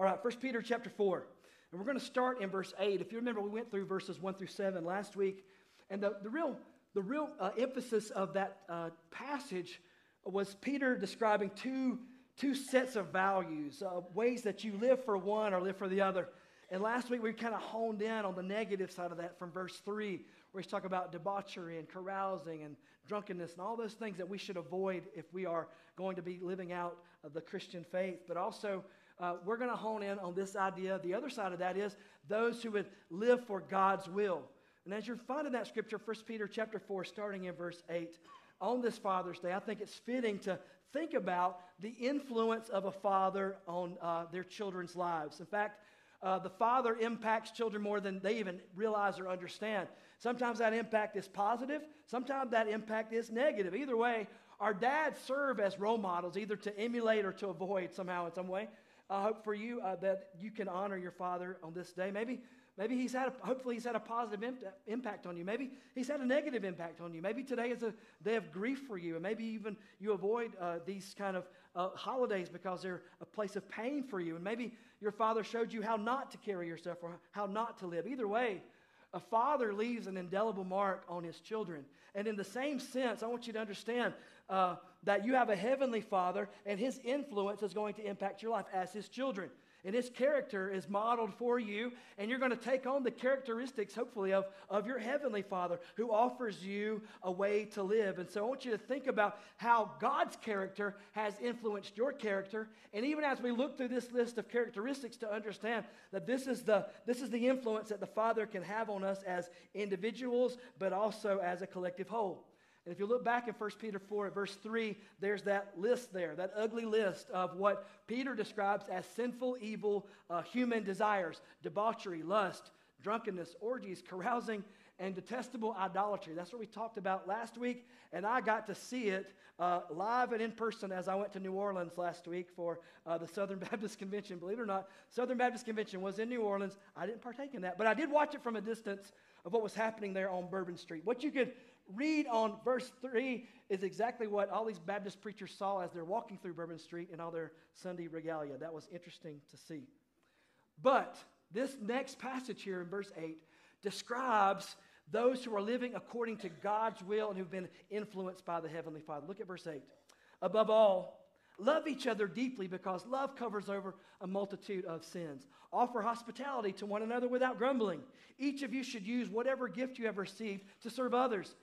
All right, 1 Peter chapter 4. And we're going to start in verse 8. If you remember, we went through verses 1 through 7 last week. And the, the real, the real uh, emphasis of that uh, passage was Peter describing two, two sets of values, uh, ways that you live for one or live for the other. And last week we kind of honed in on the negative side of that from verse 3, where he's talking about debauchery and carousing and drunkenness and all those things that we should avoid if we are going to be living out the Christian faith. But also, uh, we're going to hone in on this idea. The other side of that is those who would live for God's will. And as you're finding that scripture, 1 Peter chapter 4, starting in verse 8, on this Father's Day, I think it's fitting to think about the influence of a father on uh, their children's lives. In fact, uh, the father impacts children more than they even realize or understand. Sometimes that impact is positive, sometimes that impact is negative. Either way, our dads serve as role models, either to emulate or to avoid somehow in some way. I hope for you uh, that you can honor your father on this day. Maybe, maybe he's had, a, hopefully, he's had a positive impact on you. Maybe he's had a negative impact on you. Maybe today is a day of grief for you, and maybe even you avoid uh, these kind of uh, holidays because they're a place of pain for you. And maybe your father showed you how not to carry yourself or how not to live. Either way, a father leaves an indelible mark on his children. And in the same sense, I want you to understand uh, that you have a heavenly father and his influence is going to impact your life as his children. And his character is modeled for you, and you're going to take on the characteristics, hopefully, of, of your heavenly Father who offers you a way to live. And so I want you to think about how God's character has influenced your character. And even as we look through this list of characteristics, to understand that this is the, this is the influence that the Father can have on us as individuals, but also as a collective whole. And if you look back in 1 Peter 4 at verse 3, there's that list there, that ugly list of what Peter describes as sinful, evil uh, human desires debauchery, lust, drunkenness, orgies, carousing, and detestable idolatry. That's what we talked about last week, and I got to see it uh, live and in person as I went to New Orleans last week for uh, the Southern Baptist Convention. Believe it or not, Southern Baptist Convention was in New Orleans. I didn't partake in that, but I did watch it from a distance of what was happening there on Bourbon Street. What you could read on verse 3 is exactly what all these Baptist preachers saw as they're walking through Bourbon Street in all their Sunday regalia. That was interesting to see. But this next passage here in verse 8 describes those who are living according to God's will and who've been influenced by the Heavenly Father. Look at verse 8. Above all, Love each other deeply because love covers over a multitude of sins. Offer hospitality to one another without grumbling. Each of you should use whatever gift you have received to serve others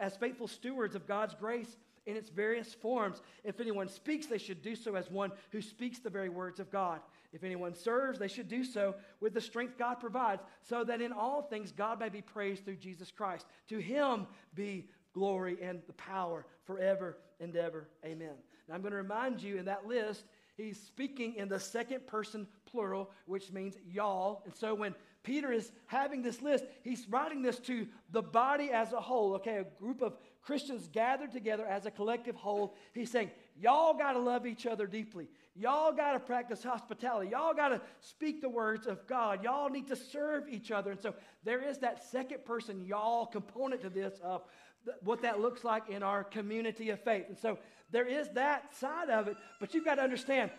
as faithful stewards of God's grace in its various forms. If anyone speaks, they should do so as one who speaks the very words of God. If anyone serves, they should do so with the strength God provides, so that in all things God may be praised through Jesus Christ. To him be glory and the power forever and ever. Amen. Now I'm going to remind you in that list, he's speaking in the second person plural, which means y'all. And so when Peter is having this list, he's writing this to the body as a whole, okay, a group of Christians gathered together as a collective whole. He's saying, Y'all got to love each other deeply. Y'all got to practice hospitality. Y'all got to speak the words of God. Y'all need to serve each other. And so there is that second person, y'all component to this of what that looks like in our community of faith. And so there is that side of it, but you've got to understand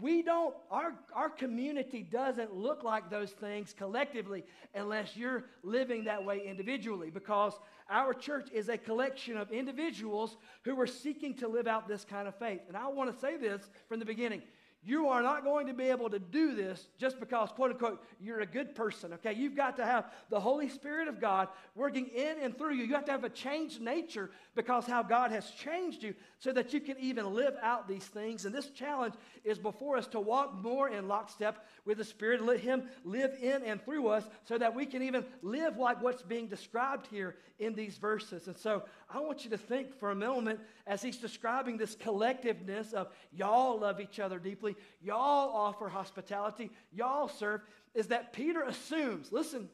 we don't, our, our community doesn't look like those things collectively unless you're living that way individually because our church is a collection of individuals who are seeking to live out this kind of faith. And I want to say this from the beginning. You are not going to be able to do this just because, quote unquote, you're a good person, okay? You've got to have the Holy Spirit of God working in and through you. You have to have a changed nature because how God has changed you so that you can even live out these things. And this challenge is before us to walk more in lockstep with the Spirit, let Him live in and through us so that we can even live like what's being described here in these verses. And so I want you to think for a moment as He's describing this collectiveness of y'all love each other deeply, y'all offer hospitality, y'all serve, is that Peter assumes, listen,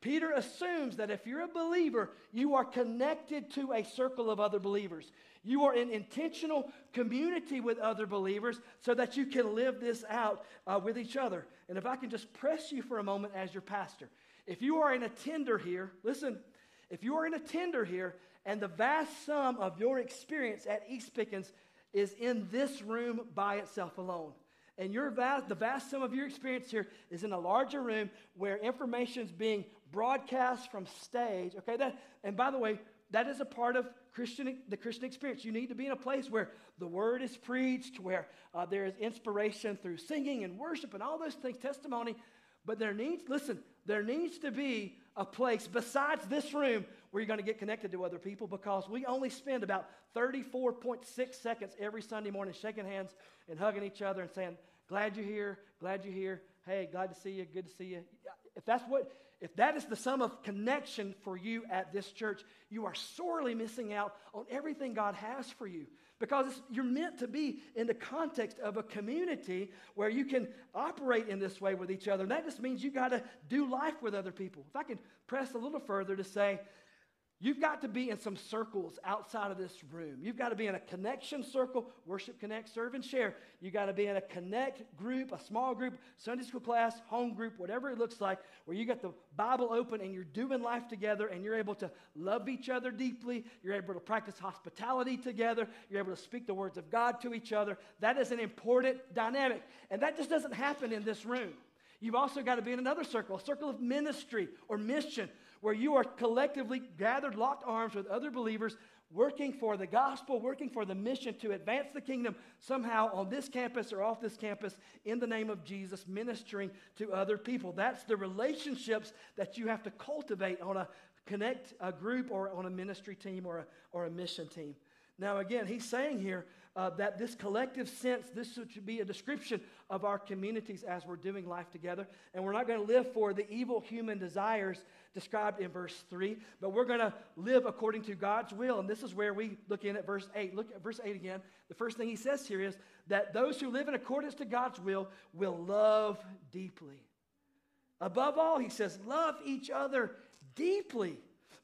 Peter assumes that if you're a believer, you are connected to a circle of other believers. You are in intentional community with other believers so that you can live this out uh, with each other. And if I can just press you for a moment as your pastor, if you are an attender here, listen, if you are an attender here and the vast sum of your experience at East Pickens is in this room by itself alone, And your vast, the vast sum of your experience here is in a larger room where information is being broadcast from stage. Okay, that, and by the way, that is a part of Christian, the Christian experience. You need to be in a place where the word is preached, where uh, there is inspiration through singing and worship and all those things, testimony. But there needs, listen, there needs to be a place besides this room where you're going to get connected to other people because we only spend about 34.6 seconds every Sunday morning shaking hands and hugging each other and saying, Glad you're here, glad you're here. Hey, glad to see you, good to see you. If that's what, if that is the sum of connection for you at this church, you are sorely missing out on everything God has for you because you're meant to be in the context of a community where you can operate in this way with each other. And that just means you got to do life with other people. If I can press a little further to say, You've got to be in some circles outside of this room. You've got to be in a connection circle, worship, connect, serve, and share. You've got to be in a connect group, a small group, Sunday school class, home group, whatever it looks like, where you got the Bible open and you're doing life together and you're able to love each other deeply. You're able to practice hospitality together. You're able to speak the words of God to each other. That is an important dynamic. And that just doesn't happen in this room. You've also got to be in another circle, a circle of ministry or mission where you are collectively gathered, locked arms with other believers, working for the gospel, working for the mission to advance the kingdom somehow on this campus or off this campus in the name of Jesus, ministering to other people. That's the relationships that you have to cultivate on a connect a group or on a ministry team or a, or a mission team. Now, again, he's saying here uh, that this collective sense, this should be a description of our communities as we're doing life together. And we're not going to live for the evil human desires described in verse 3, but we're going to live according to God's will. And this is where we look in at verse 8. Look at verse 8 again. The first thing he says here is that those who live in accordance to God's will will love deeply. Above all, he says, love each other deeply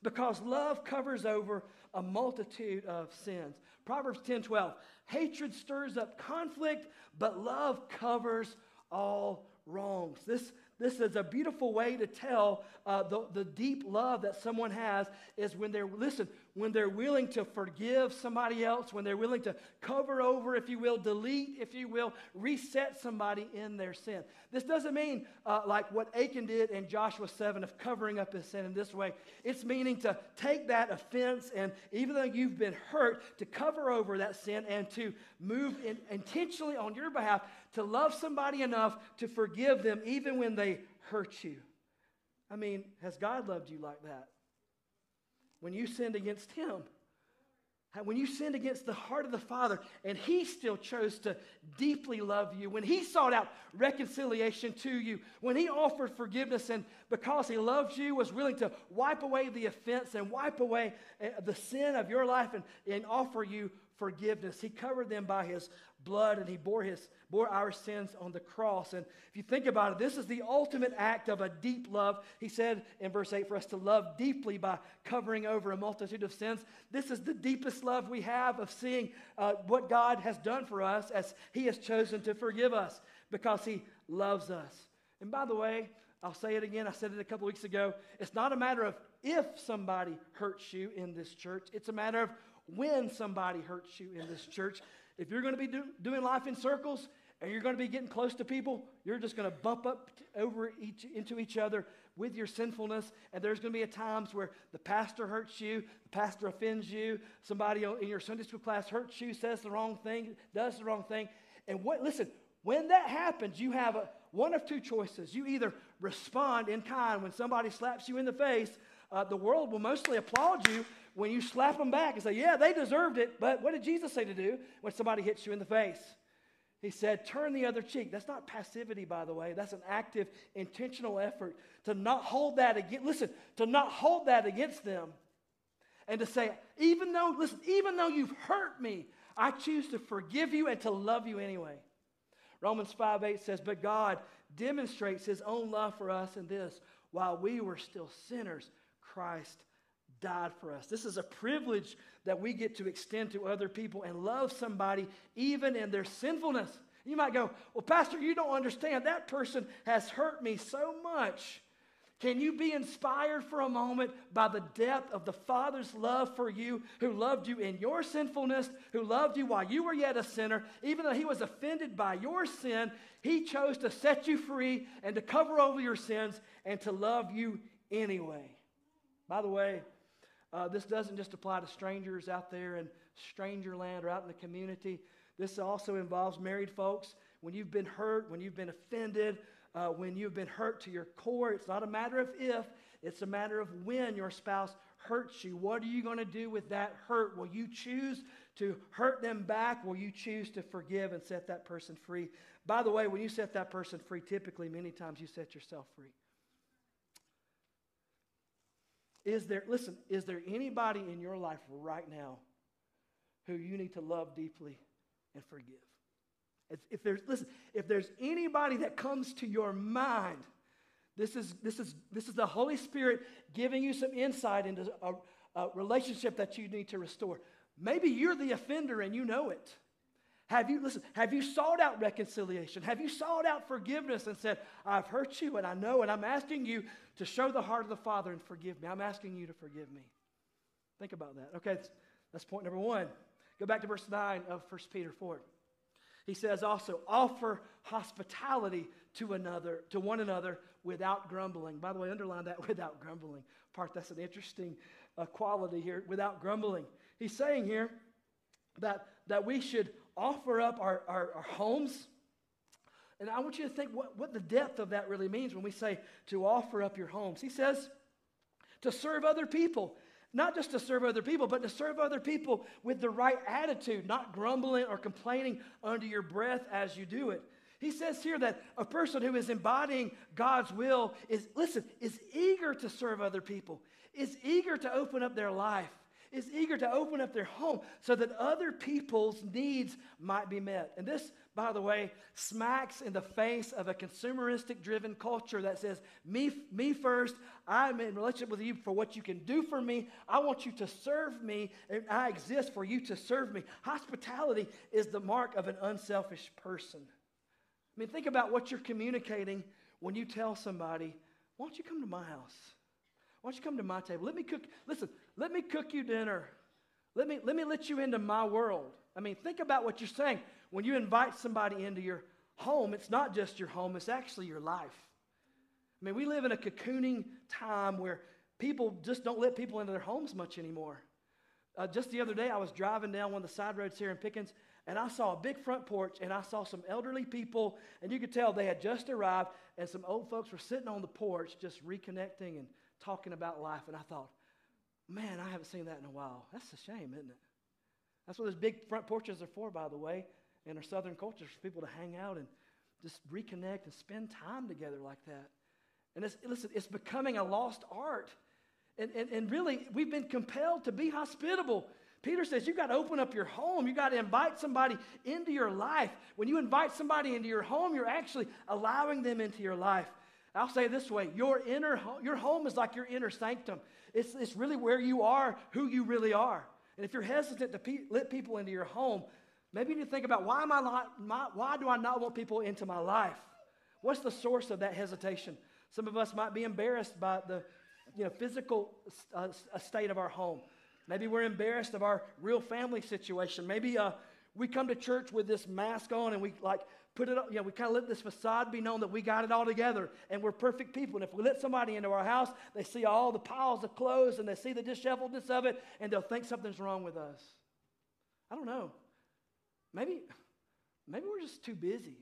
because love covers over a multitude of sins. Proverbs 10 12. Hatred stirs up conflict, but love covers all wrongs. This this is a beautiful way to tell uh, the, the deep love that someone has is when they're, listen, when they're willing to forgive somebody else, when they're willing to cover over, if you will, delete, if you will, reset somebody in their sin. This doesn't mean uh, like what Achan did in Joshua 7 of covering up his sin in this way. It's meaning to take that offense and even though you've been hurt, to cover over that sin and to move in, intentionally on your behalf to love somebody enough to forgive them even when they hurt you. I mean, has God loved you like that? When you sinned against him. When you sinned against the heart of the Father, and He still chose to deeply love you, when He sought out reconciliation to you, when He offered forgiveness, and because He loved you, was willing to wipe away the offense and wipe away eh, the sin of your life and, and offer you forgiveness. He covered them by His blood and he bore his bore our sins on the cross. And if you think about it this is the ultimate act of a deep love. He said in verse 8 for us to love deeply by covering over a multitude of sins. This is the deepest love we have of seeing uh, what god has done for us as he has chosen to forgive us because he loves us. And by the way i'll say it again. I said it a couple weeks ago. It's not a matter of if somebody hurts you in this church. It's a matter of when somebody hurts you in this church if you're going to be do, doing life in circles and you're going to be getting close to people, you're just going to bump up over each, into each other with your sinfulness. And there's going to be a times where the pastor hurts you, the pastor offends you, somebody in your Sunday school class hurts you, says the wrong thing, does the wrong thing. And what, listen, when that happens, you have a, one of two choices. You either respond in kind when somebody slaps you in the face. Uh, the world will mostly applaud you when you slap them back and say, Yeah, they deserved it, but what did Jesus say to do when somebody hits you in the face? He said, Turn the other cheek. That's not passivity, by the way. That's an active, intentional effort to not hold that against, listen, to not hold that against them. And to say, even though, listen, even though you've hurt me, I choose to forgive you and to love you anyway. Romans 5 8 says, But God demonstrates his own love for us in this while we were still sinners, Christ died for us. This is a privilege that we get to extend to other people and love somebody even in their sinfulness. You might go, Well, Pastor, you don't understand. That person has hurt me so much. Can you be inspired for a moment by the depth of the Father's love for you, who loved you in your sinfulness, who loved you while you were yet a sinner? Even though he was offended by your sin, he chose to set you free and to cover over your sins and to love you anyway. By the way, uh, this doesn't just apply to strangers out there in stranger land or out in the community. This also involves married folks. When you've been hurt, when you've been offended, uh, when you've been hurt to your core, it's not a matter of if, it's a matter of when your spouse hurts you. What are you going to do with that hurt? Will you choose to hurt them back? Will you choose to forgive and set that person free? By the way, when you set that person free, typically, many times you set yourself free. Is there, listen, is there anybody in your life right now who you need to love deeply and forgive? If, if, there's, listen, if there's anybody that comes to your mind, this is, this is, this is the Holy Spirit giving you some insight into a, a relationship that you need to restore. Maybe you're the offender and you know it. Have you, listen, have you sought out reconciliation? Have you sought out forgiveness and said, I've hurt you and I know, and I'm asking you to show the heart of the Father and forgive me? I'm asking you to forgive me. Think about that. Okay, that's, that's point number one. Go back to verse 9 of 1 Peter 4. He says also, offer hospitality to another, to one another without grumbling. By the way, underline that without grumbling part. That's an interesting uh, quality here, without grumbling. He's saying here that, that we should offer up our, our, our homes. And I want you to think what, what the depth of that really means when we say to offer up your homes. He says to serve other people not just to serve other people, but to serve other people with the right attitude, not grumbling or complaining under your breath as you do it. He says here that a person who is embodying God's will is, listen, is eager to serve other people, is eager to open up their life, is eager to open up their home so that other people's needs might be met. And this, by the way, smacks in the face of a consumeristic driven culture that says, me, me first, I'm in relationship with you for what you can do for me. I want you to serve me, and I exist for you to serve me. Hospitality is the mark of an unselfish person. I mean, think about what you're communicating when you tell somebody, why don't you come to my house? Why don't you come to my table? Let me cook, listen, let me cook you dinner. Let me, let me let you into my world. I mean, think about what you're saying. When you invite somebody into your home, it's not just your home, it's actually your life. I mean, we live in a cocooning time where people just don't let people into their homes much anymore. Uh, just the other day, I was driving down one of the side roads here in Pickens, and I saw a big front porch, and I saw some elderly people, and you could tell they had just arrived, and some old folks were sitting on the porch just reconnecting and talking about life. And I thought, man, I haven't seen that in a while. That's a shame, isn't it? That's what those big front porches are for, by the way, in our southern culture, for people to hang out and just reconnect and spend time together like that. And it's, listen, it's becoming a lost art. And, and, and really, we've been compelled to be hospitable. Peter says you've got to open up your home. You've got to invite somebody into your life. When you invite somebody into your home, you're actually allowing them into your life. I'll say it this way your inner your home is like your inner sanctum. It's, it's really where you are, who you really are. And if you're hesitant to pe- let people into your home, maybe you need to think about why am I not, my, why do I not want people into my life? What's the source of that hesitation? Some of us might be embarrassed by the you know, physical uh, state of our home. Maybe we're embarrassed of our real family situation. Maybe uh, we come to church with this mask on and we like put it, know, we kind of let this facade be known that we got it all together and we're perfect people. And if we let somebody into our house, they see all the piles of clothes and they see the disheveledness of it and they'll think something's wrong with us. I don't know. Maybe, maybe we're just too busy.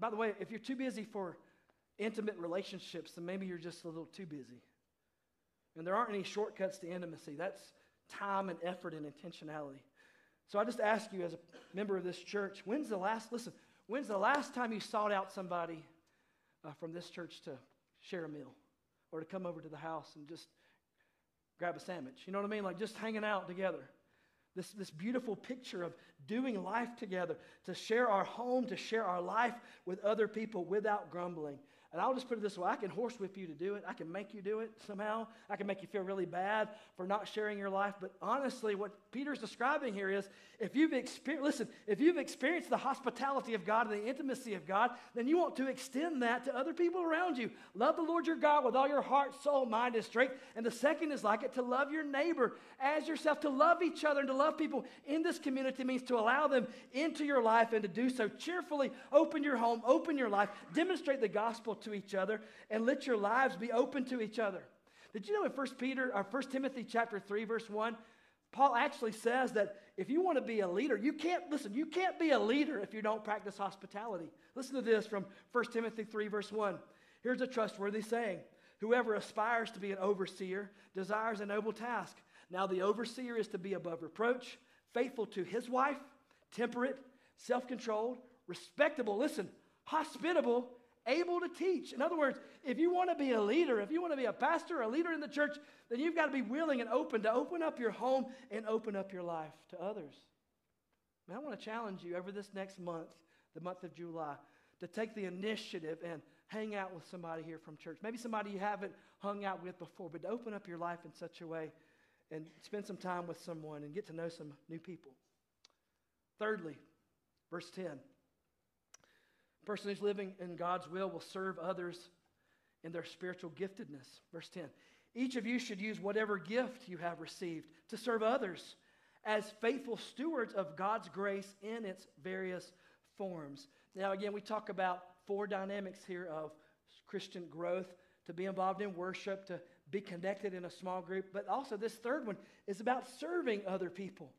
By the way, if you're too busy for intimate relationships, then maybe you're just a little too busy. And there aren't any shortcuts to intimacy. That's time and effort and intentionality. So I just ask you, as a member of this church, when's the last, listen, when's the last time you sought out somebody uh, from this church to share a meal or to come over to the house and just grab a sandwich? You know what I mean? Like just hanging out together. This, this beautiful picture of doing life together, to share our home, to share our life with other people without grumbling. And I'll just put it this way I can horsewhip you to do it. I can make you do it somehow. I can make you feel really bad for not sharing your life. But honestly, what Peter's describing here is if you've experienced, listen, if you've experienced the hospitality of God and the intimacy of God, then you want to extend that to other people around you. Love the Lord your God with all your heart, soul, mind, and strength. And the second is like it to love your neighbor as yourself, to love each other and to love people in this community means to allow them into your life and to do so cheerfully. Open your home, open your life, demonstrate the gospel to each other, and let your lives be open to each other. Did you know in 1 Peter or 1 Timothy chapter 3, verse 1, Paul actually says that if you want to be a leader, you can't, listen, you can't be a leader if you don't practice hospitality. Listen to this from 1 Timothy 3, verse 1. Here's a trustworthy saying Whoever aspires to be an overseer desires a noble task. Now, the overseer is to be above reproach, faithful to his wife, temperate, self controlled, respectable, listen, hospitable, able to teach. In other words, if you want to be a leader, if you want to be a pastor, a leader in the church, then you've got to be willing and open to open up your home and open up your life to others. Man, I want to challenge you over this next month, the month of July, to take the initiative and hang out with somebody here from church. Maybe somebody you haven't hung out with before, but to open up your life in such a way and spend some time with someone and get to know some new people. Thirdly, verse 10 a person who's living in God's will will serve others in their spiritual giftedness. Verse 10 Each of you should use whatever gift you have received to serve others as faithful stewards of God's grace in its various forms. Now, again, we talk about four dynamics here of Christian growth to be involved in worship, to be connected in a small group, but also this third one is about serving other people.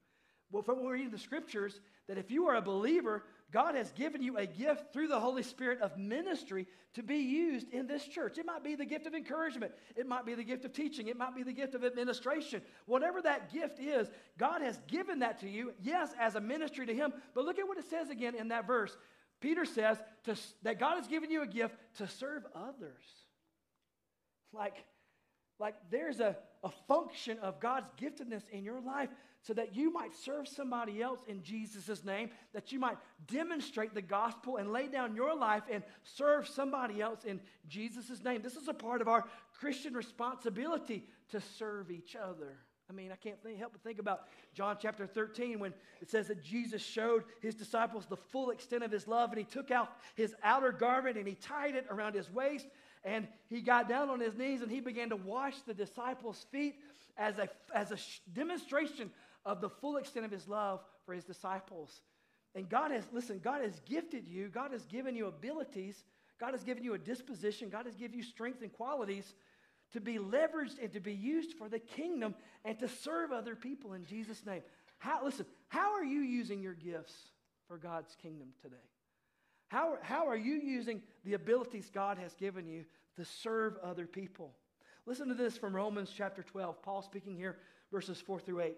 Well, from what we're reading the scriptures, that if you are a believer, God has given you a gift through the Holy Spirit of ministry to be used in this church. It might be the gift of encouragement, it might be the gift of teaching, it might be the gift of administration. Whatever that gift is, God has given that to you, yes, as a ministry to Him. But look at what it says again in that verse. Peter says to, that God has given you a gift to serve others. Like, like there's a, a function of God's giftedness in your life so that you might serve somebody else in Jesus' name, that you might demonstrate the gospel and lay down your life and serve somebody else in Jesus' name. This is a part of our Christian responsibility to serve each other. I mean, I can't think, help but think about John chapter 13 when it says that Jesus showed his disciples the full extent of his love and he took out his outer garment and he tied it around his waist and he got down on his knees and he began to wash the disciples' feet as a, as a demonstration of the full extent of his love for his disciples. And God has, listen, God has gifted you, God has given you abilities, God has given you a disposition, God has given you strength and qualities to be leveraged and to be used for the kingdom and to serve other people in Jesus' name. How, listen, how are you using your gifts for God's kingdom today? How, how are you using the abilities God has given you to serve other people? Listen to this from Romans chapter 12. Paul speaking here, verses 4 through 8.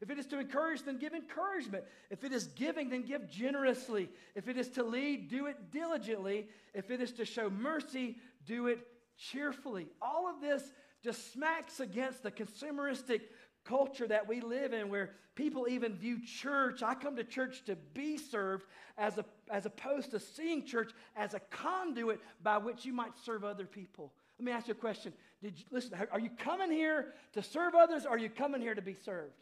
If it is to encourage, then give encouragement. If it is giving, then give generously. If it is to lead, do it diligently. If it is to show mercy, do it cheerfully. All of this just smacks against the consumeristic culture that we live in where people even view church, I come to church to be served, as, a, as opposed to seeing church as a conduit by which you might serve other people. Let me ask you a question. Did you, listen, are you coming here to serve others or are you coming here to be served?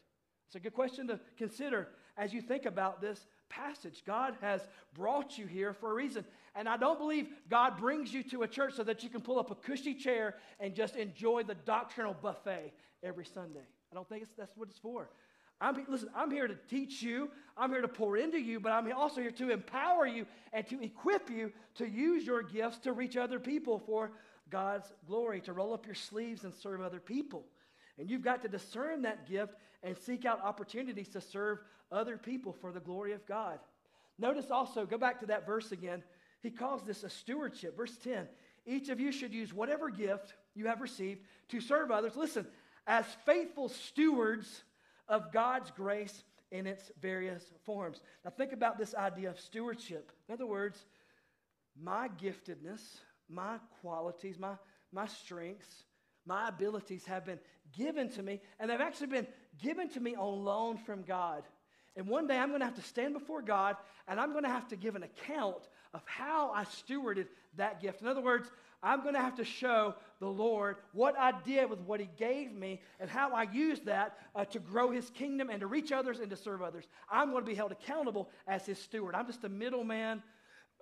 It's a good question to consider as you think about this passage. God has brought you here for a reason. And I don't believe God brings you to a church so that you can pull up a cushy chair and just enjoy the doctrinal buffet every Sunday. I don't think that's what it's for. I'm, listen, I'm here to teach you, I'm here to pour into you, but I'm also here to empower you and to equip you to use your gifts to reach other people for God's glory, to roll up your sleeves and serve other people. And you've got to discern that gift and seek out opportunities to serve other people for the glory of God. Notice also, go back to that verse again. He calls this a stewardship. Verse 10 Each of you should use whatever gift you have received to serve others. Listen, as faithful stewards of God's grace in its various forms. Now, think about this idea of stewardship. In other words, my giftedness, my qualities, my, my strengths, my abilities have been given to me, and they've actually been given to me on loan from God. And one day I'm going to have to stand before God and I'm going to have to give an account of how I stewarded that gift. In other words, I'm going to have to show the Lord what I did with what He gave me and how I used that uh, to grow His kingdom and to reach others and to serve others. I'm going to be held accountable as His steward. I'm just a middleman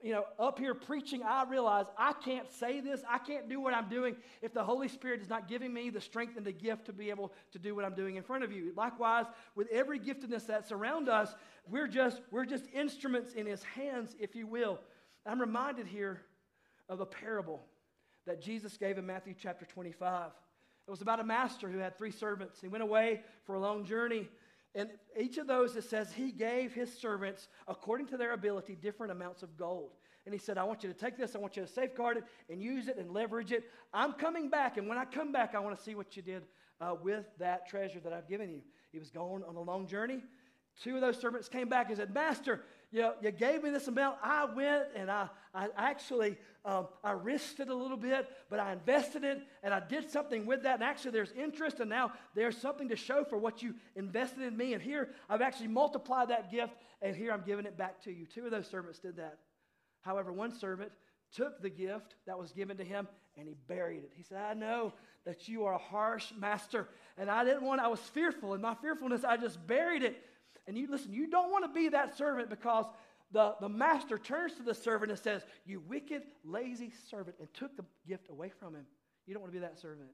you know, up here preaching, I realize I can't say this. I can't do what I'm doing if the Holy Spirit is not giving me the strength and the gift to be able to do what I'm doing in front of you. Likewise, with every giftedness that's around us, we're just, we're just instruments in His hands, if you will. I'm reminded here of a parable that Jesus gave in Matthew chapter 25. It was about a master who had three servants. He went away for a long journey. And each of those, it says, he gave his servants, according to their ability, different amounts of gold. And he said, I want you to take this, I want you to safeguard it and use it and leverage it. I'm coming back, and when I come back, I want to see what you did uh, with that treasure that I've given you. He was going on a long journey. Two of those servants came back and said, Master, you, you gave me this amount. I went and I, I actually um, I risked it a little bit, but I invested it and I did something with that. And actually, there's interest, and now there's something to show for what you invested in me. And here I've actually multiplied that gift, and here I'm giving it back to you. Two of those servants did that. However, one servant took the gift that was given to him and he buried it. He said, I know that you are a harsh master, and I didn't want, I was fearful. In my fearfulness, I just buried it. And you listen, you don't want to be that servant because the, the master turns to the servant and says, You wicked, lazy servant, and took the gift away from him. You don't want to be that servant.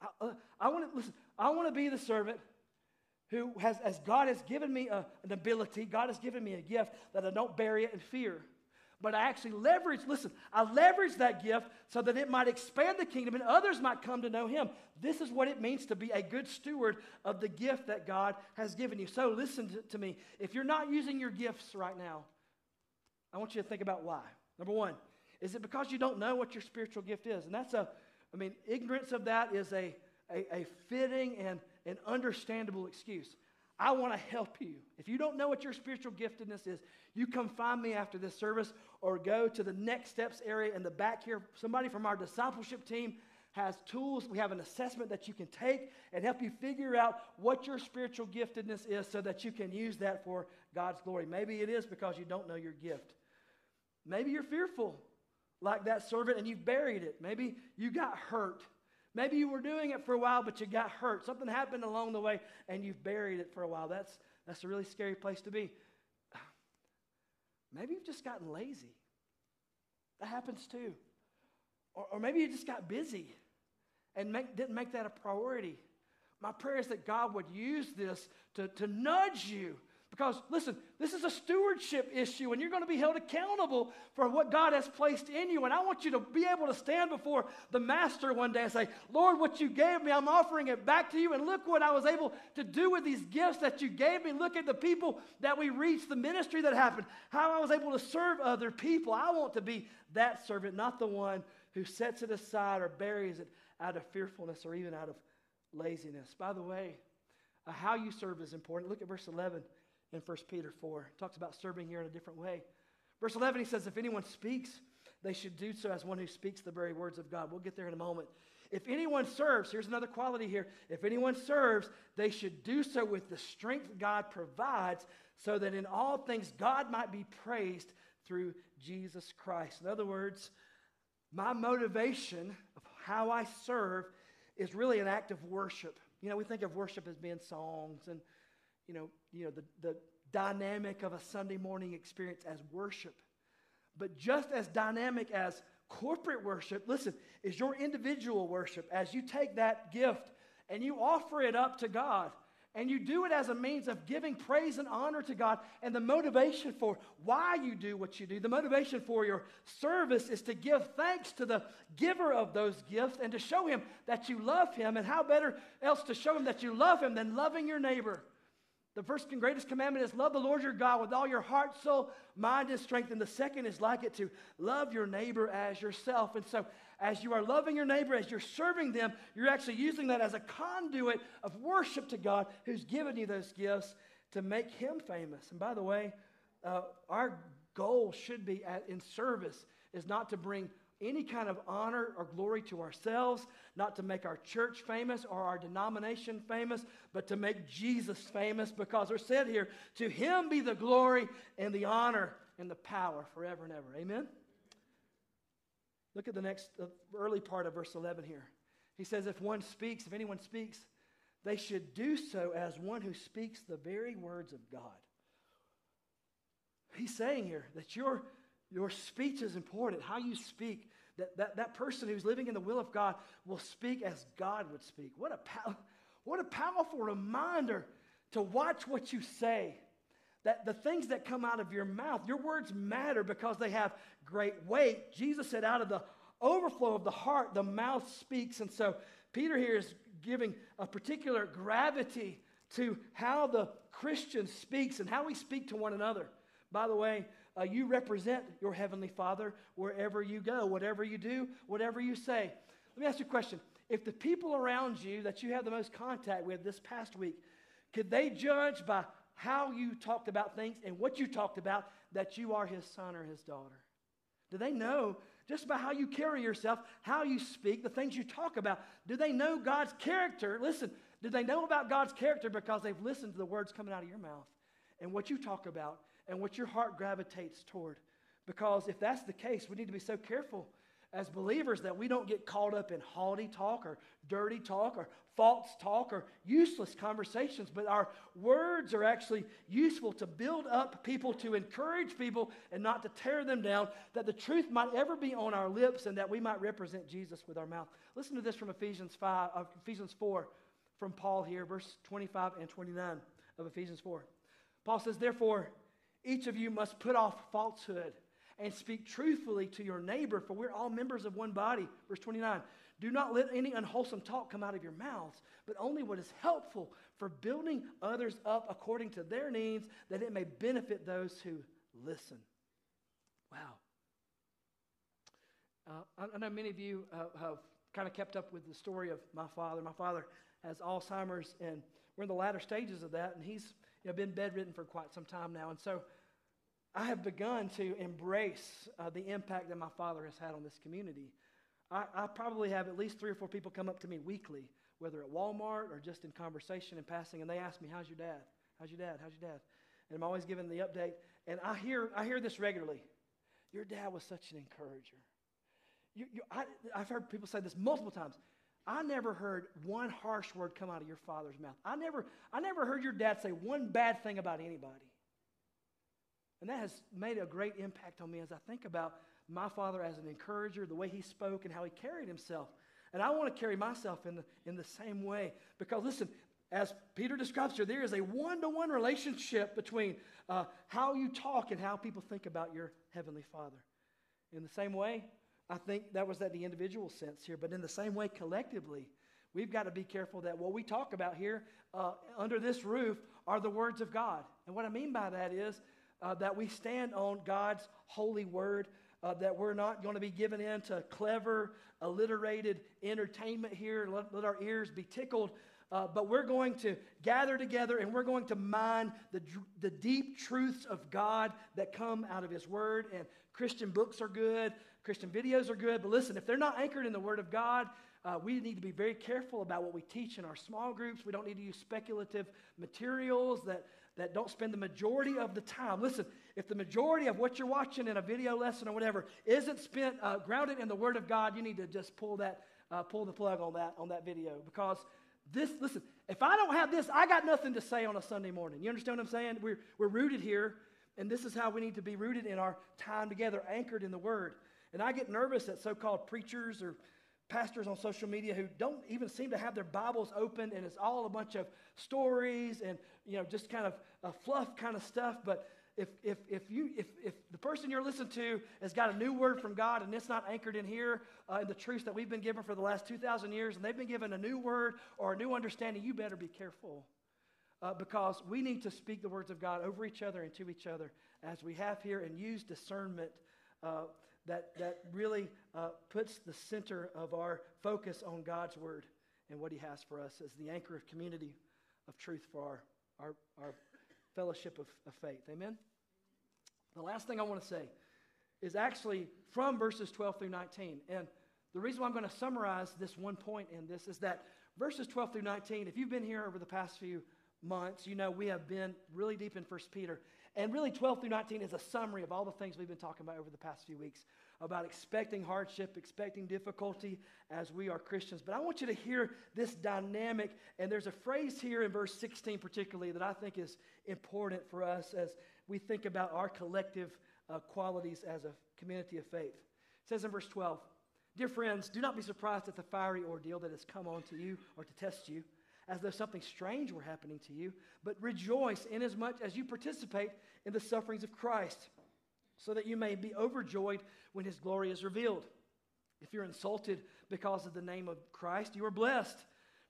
I, uh, I want to, listen, I want to be the servant who has, as God has given me a, an ability, God has given me a gift that I don't bury it in fear. But I actually leverage, listen, I leverage that gift so that it might expand the kingdom and others might come to know him. This is what it means to be a good steward of the gift that God has given you. So listen to, me. If you're not using your gifts right now, I want you to think about why. Number one, is it because you don't know what your spiritual gift is? And that's a, I mean, ignorance of that is a, a, a fitting and an understandable excuse. I want to help you. If you don't know what your spiritual giftedness is, you come find me after this service or go to the next steps area in the back here. Somebody from our discipleship team has tools. We have an assessment that you can take and help you figure out what your spiritual giftedness is so that you can use that for God's glory. Maybe it is because you don't know your gift. Maybe you're fearful like that servant and you've buried it. Maybe you got hurt Maybe you were doing it for a while, but you got hurt. Something happened along the way, and you've buried it for a while. That's, that's a really scary place to be. Maybe you've just gotten lazy. That happens too. Or, or maybe you just got busy and make, didn't make that a priority. My prayer is that God would use this to, to nudge you because, listen, this is a stewardship issue, and you're going to be held accountable for what God has placed in you. And I want you to be able to stand before the Master one day and say, Lord, what you gave me, I'm offering it back to you. And look what I was able to do with these gifts that you gave me. Look at the people that we reached, the ministry that happened, how I was able to serve other people. I want to be that servant, not the one who sets it aside or buries it out of fearfulness or even out of laziness. By the way, how you serve is important. Look at verse 11 in 1 Peter 4. It talks about serving here in a different way. Verse 11, he says, If anyone speaks, they should do so as one who speaks the very words of God. We'll get there in a moment. If anyone serves, here's another quality here. If anyone serves, they should do so with the strength God provides, so that in all things God might be praised through Jesus Christ. In other words, my motivation of how I serve is really an act of worship. You know, we think of worship as being songs and you know, you know the, the dynamic of a Sunday morning experience as worship. But just as dynamic as corporate worship, listen, is your individual worship as you take that gift and you offer it up to God. And you do it as a means of giving praise and honor to God. And the motivation for why you do what you do, the motivation for your service is to give thanks to the giver of those gifts and to show him that you love him. And how better else to show him that you love him than loving your neighbor? The first and greatest commandment is love the Lord your God with all your heart, soul, mind, and strength. And the second is like it to love your neighbor as yourself. And so, as you are loving your neighbor, as you're serving them, you're actually using that as a conduit of worship to God who's given you those gifts to make him famous. And by the way, uh, our goal should be at, in service is not to bring any kind of honor or glory to ourselves, not to make our church famous or our denomination famous, but to make Jesus famous because we're said here, to him be the glory and the honor and the power forever and ever. Amen? Look at the next uh, early part of verse 11 here. He says, If one speaks, if anyone speaks, they should do so as one who speaks the very words of God. He's saying here that your, your speech is important, how you speak. That, that, that person who's living in the will of God will speak as God would speak. What a, pow- what a powerful reminder to watch what you say. That the things that come out of your mouth, your words matter because they have great weight. Jesus said, out of the overflow of the heart, the mouth speaks. And so Peter here is giving a particular gravity to how the Christian speaks and how we speak to one another. By the way, uh, you represent your Heavenly Father wherever you go, whatever you do, whatever you say. Let me ask you a question. If the people around you that you have the most contact with this past week, could they judge by how you talked about things and what you talked about that you are his son or his daughter? Do they know just by how you carry yourself, how you speak, the things you talk about? Do they know God's character? Listen, do they know about God's character because they've listened to the words coming out of your mouth and what you talk about and what your heart gravitates toward. Because if that's the case, we need to be so careful as believers that we don't get caught up in haughty talk or dirty talk or false talk or useless conversations, but our words are actually useful to build up people, to encourage people, and not to tear them down, that the truth might ever be on our lips and that we might represent Jesus with our mouth. Listen to this from Ephesians 5, uh, Ephesians 4 from Paul here, verse 25 and 29 of Ephesians 4. Paul says, Therefore, each of you must put off falsehood and speak truthfully to your neighbor, for we're all members of one body. Verse 29 Do not let any unwholesome talk come out of your mouths, but only what is helpful for building others up according to their needs, that it may benefit those who listen. Wow. Uh, I, know many of you uh, have kind of kept up with the story of my father. My father has Alzheimer's, and we're in the latter stages of that, and he's you know, been bedridden for quite some time now. And so I have begun to embrace uh, the impact that my father has had on this community. I, I, probably have at least three or four people come up to me weekly, whether at Walmart or just in conversation and passing, and they ask me, How's your dad? How's your dad? How's your dad? And I'm always giving the update. And I hear, I hear this regularly. Your dad was such an encourager. You, you, I, I've heard people say this multiple times. I never heard one harsh word come out of your father's mouth. I never, I never heard your dad say one bad thing about anybody. And that has made a great impact on me as I think about my father as an encourager, the way he spoke and how he carried himself. And I want to carry myself in the, in the same way. Because listen, as Peter describes here, there is a one to one relationship between uh, how you talk and how people think about your heavenly father. In the same way, I think that was at the individual sense here. But in the same way, collectively, we've got to be careful that what we talk about here uh, under this roof are the words of God. And what I mean by that is uh, that we stand on God's holy word, uh, that we're not going to be given in to clever, alliterated entertainment here, let, let our ears be tickled. Uh, but we're going to gather together and we're going to mine the, the deep truths of God that come out of His Word. And Christian books are good, Christian videos are good, but listen, if they're not anchored in the Word of God, uh, we need to be very careful about what we teach in our small groups. We don't need to use speculative materials that, that don't spend the majority of the time. Listen, if the majority of what you're watching in a video lesson or whatever isn't spent uh, grounded in the Word of God, you need to just pull that, uh, pull the plug on that on that video because this. Listen, if I don't have this, I got nothing to say on a Sunday morning. You understand what I'm saying? We're we're rooted here, and this is how we need to be rooted in our time together, anchored in the Word. And I get nervous at so called preachers or pastors on social media who don't even seem to have their Bibles open and it's all a bunch of stories and, you know, just kind of fluff kind of stuff. But if, if, if, you, if, if the person you're listening to has got a new word from God and it's not anchored in here uh, in the truths that we've been given for the last 2,000 years and they've been given a new word or a new understanding, you better be careful. Uh, because we need to speak the words of God over each other and to each other as we have here and use discernment uh, that, that really uh, puts the center of our focus on God's word and what he has for us as the anchor of community of truth for our, our, our fellowship of, of faith. Amen? The last thing I want to say is actually from verses 12 through 19. And the reason why I'm going to summarize this one point in this is that verses 12 through 19, if you've been here over the past few months, you know we have been really deep in 1 Peter. And really, 12 through 19 is a summary of all the things we've been talking about over the past few weeks about expecting hardship, expecting difficulty as we are Christians. But I want you to hear this dynamic. And there's a phrase here in verse 16, particularly, that I think is important for us as we think about our collective uh, qualities as a community of faith. It says in verse 12, Dear friends, do not be surprised at the fiery ordeal that has come on to you or to test you, as though something strange were happening to you, but rejoice inasmuch as you participate in the sufferings of Christ so that you may be overjoyed when his glory is revealed. If you're insulted because of the name of Christ, you are blessed.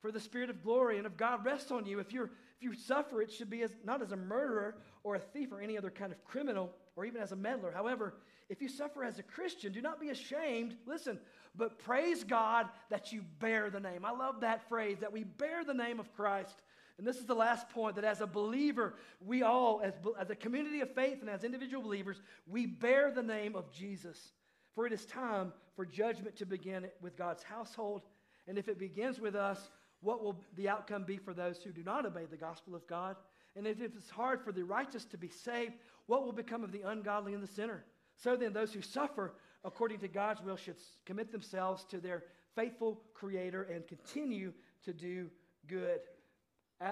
For the Spirit of glory and of God rests on you. If, you're, if you suffer, it should be as, not as a murderer or a thief or any other kind of criminal or even as a meddler. However, if you suffer as a Christian, do not be ashamed, listen, but praise God that you bear the name. I love that phrase, that we bear the name of Christ. And this is the last point that as a believer, we all, as, as a community of faith and as individual believers, we bear the name of Jesus. For it is time for judgment to begin with God's household. And if it begins with us, what will the outcome be for those who do not obey the gospel of God? And if it's hard for the righteous to be saved, what will become of the ungodly and the sinner? So then, those who suffer according to God's will should commit themselves to their faithful Creator and continue to do good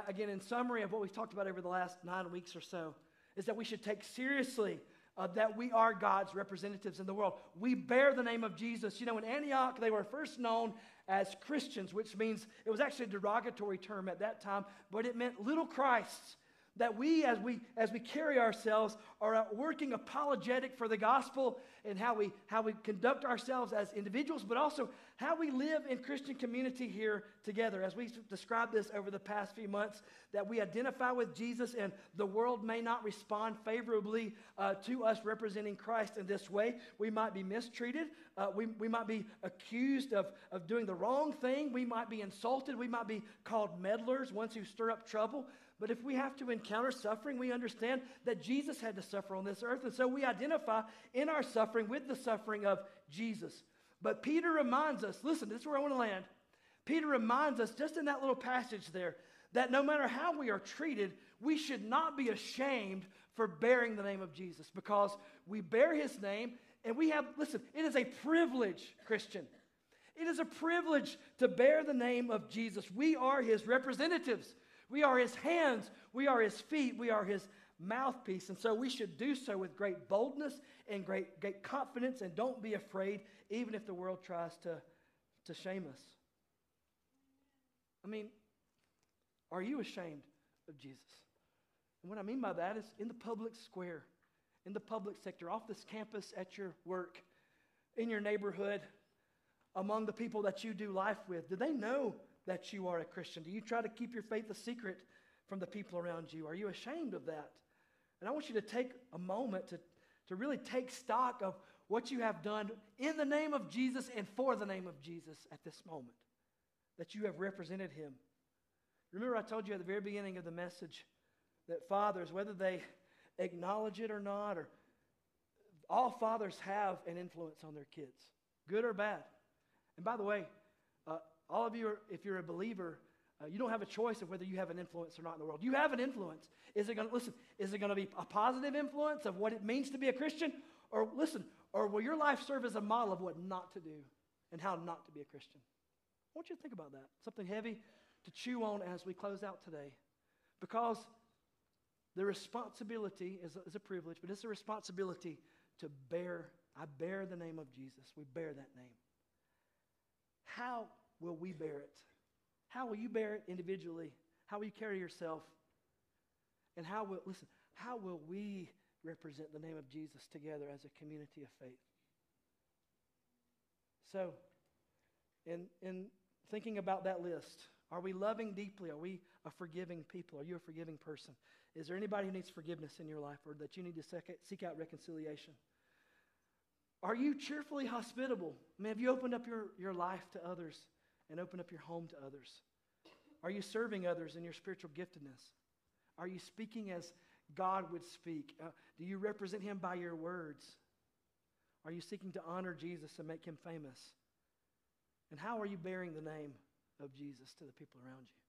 again, in summary of what we've talked about over the last nine weeks or so, is that we should take seriously uh, that we are God's representatives in the world. We bear the name of Jesus. You know, in Antioch, they were first known as Christians, which means it was actually a derogatory term at that time, but it meant little Christs that we as we as we carry ourselves are working apologetic for the gospel and how we how we conduct ourselves as individuals but also how we live in christian community here together. As we described this over the past few months that we identify with jesus and the world may not respond favorably uh, to us representing christ in this way. We might be mistreated uh, we, we might be accused of, of doing the wrong thing. We might be insulted. We might be called meddlers ones who stir up trouble but if we have to encounter suffering, we understand that Jesus had to suffer on this earth. And so we identify in our suffering with the suffering of Jesus. But Peter reminds us listen, this is where I want to land. Peter reminds us, just in that little passage there, that no matter how we are treated, we should not be ashamed for bearing the name of Jesus because we bear his name and we have, listen, it is a privilege, Christian. It is a privilege to bear the name of Jesus. We are his representatives. We are his hands, we are his feet, we are his mouthpiece. And so we should do so with great boldness and great, great confidence and don't be afraid, even if the world tries to, to shame us. I mean, are you ashamed of Jesus? And what I mean by that is in the public square, in the public sector, off this campus, at your work, in your neighborhood, among the people that you do life with. Do they know that you are a Christian? Do you try to keep your faith a secret from the people around you? Are you ashamed of that? And I want you to take a moment to, to really take stock of what you have done in the name of Jesus and for the name of Jesus at this moment, that you have represented him. Remember, I told you at the very beginning of the message that fathers, whether they acknowledge it or not, or all fathers have an influence on their kids, good or bad. And by the way, all of you, are, if you're a believer, uh, you don't have a choice of whether you have an influence or not in the world. You have an influence. Is it going to, listen, is it going to be a positive influence of what it means to be a Christian? Or listen, or will your life serve as a model of what not to do and how not to be a Christian? I want you to think about that. Something heavy to chew on as we close out today. Because the responsibility is a, is a privilege, but it's a responsibility to bear. I bear the name of Jesus. We bear that name. How will we bear it? How will you bear it individually? How will you carry yourself? And how will, listen, how will we represent the name of Jesus together as a community of faith? So, in, in thinking about that list, are we loving deeply? Are we a forgiving people? Are you a forgiving person? Is there anybody who needs forgiveness in your life or that you need to seek out reconciliation? Are you cheerfully hospitable? I mean, have you opened up your, your life to others? And open up your home to others? Are you serving others in your spiritual giftedness? Are you speaking as God would speak? Uh, do you represent him by your words? Are you seeking to honor Jesus and make him famous? And how are you bearing the name of Jesus to the people around you?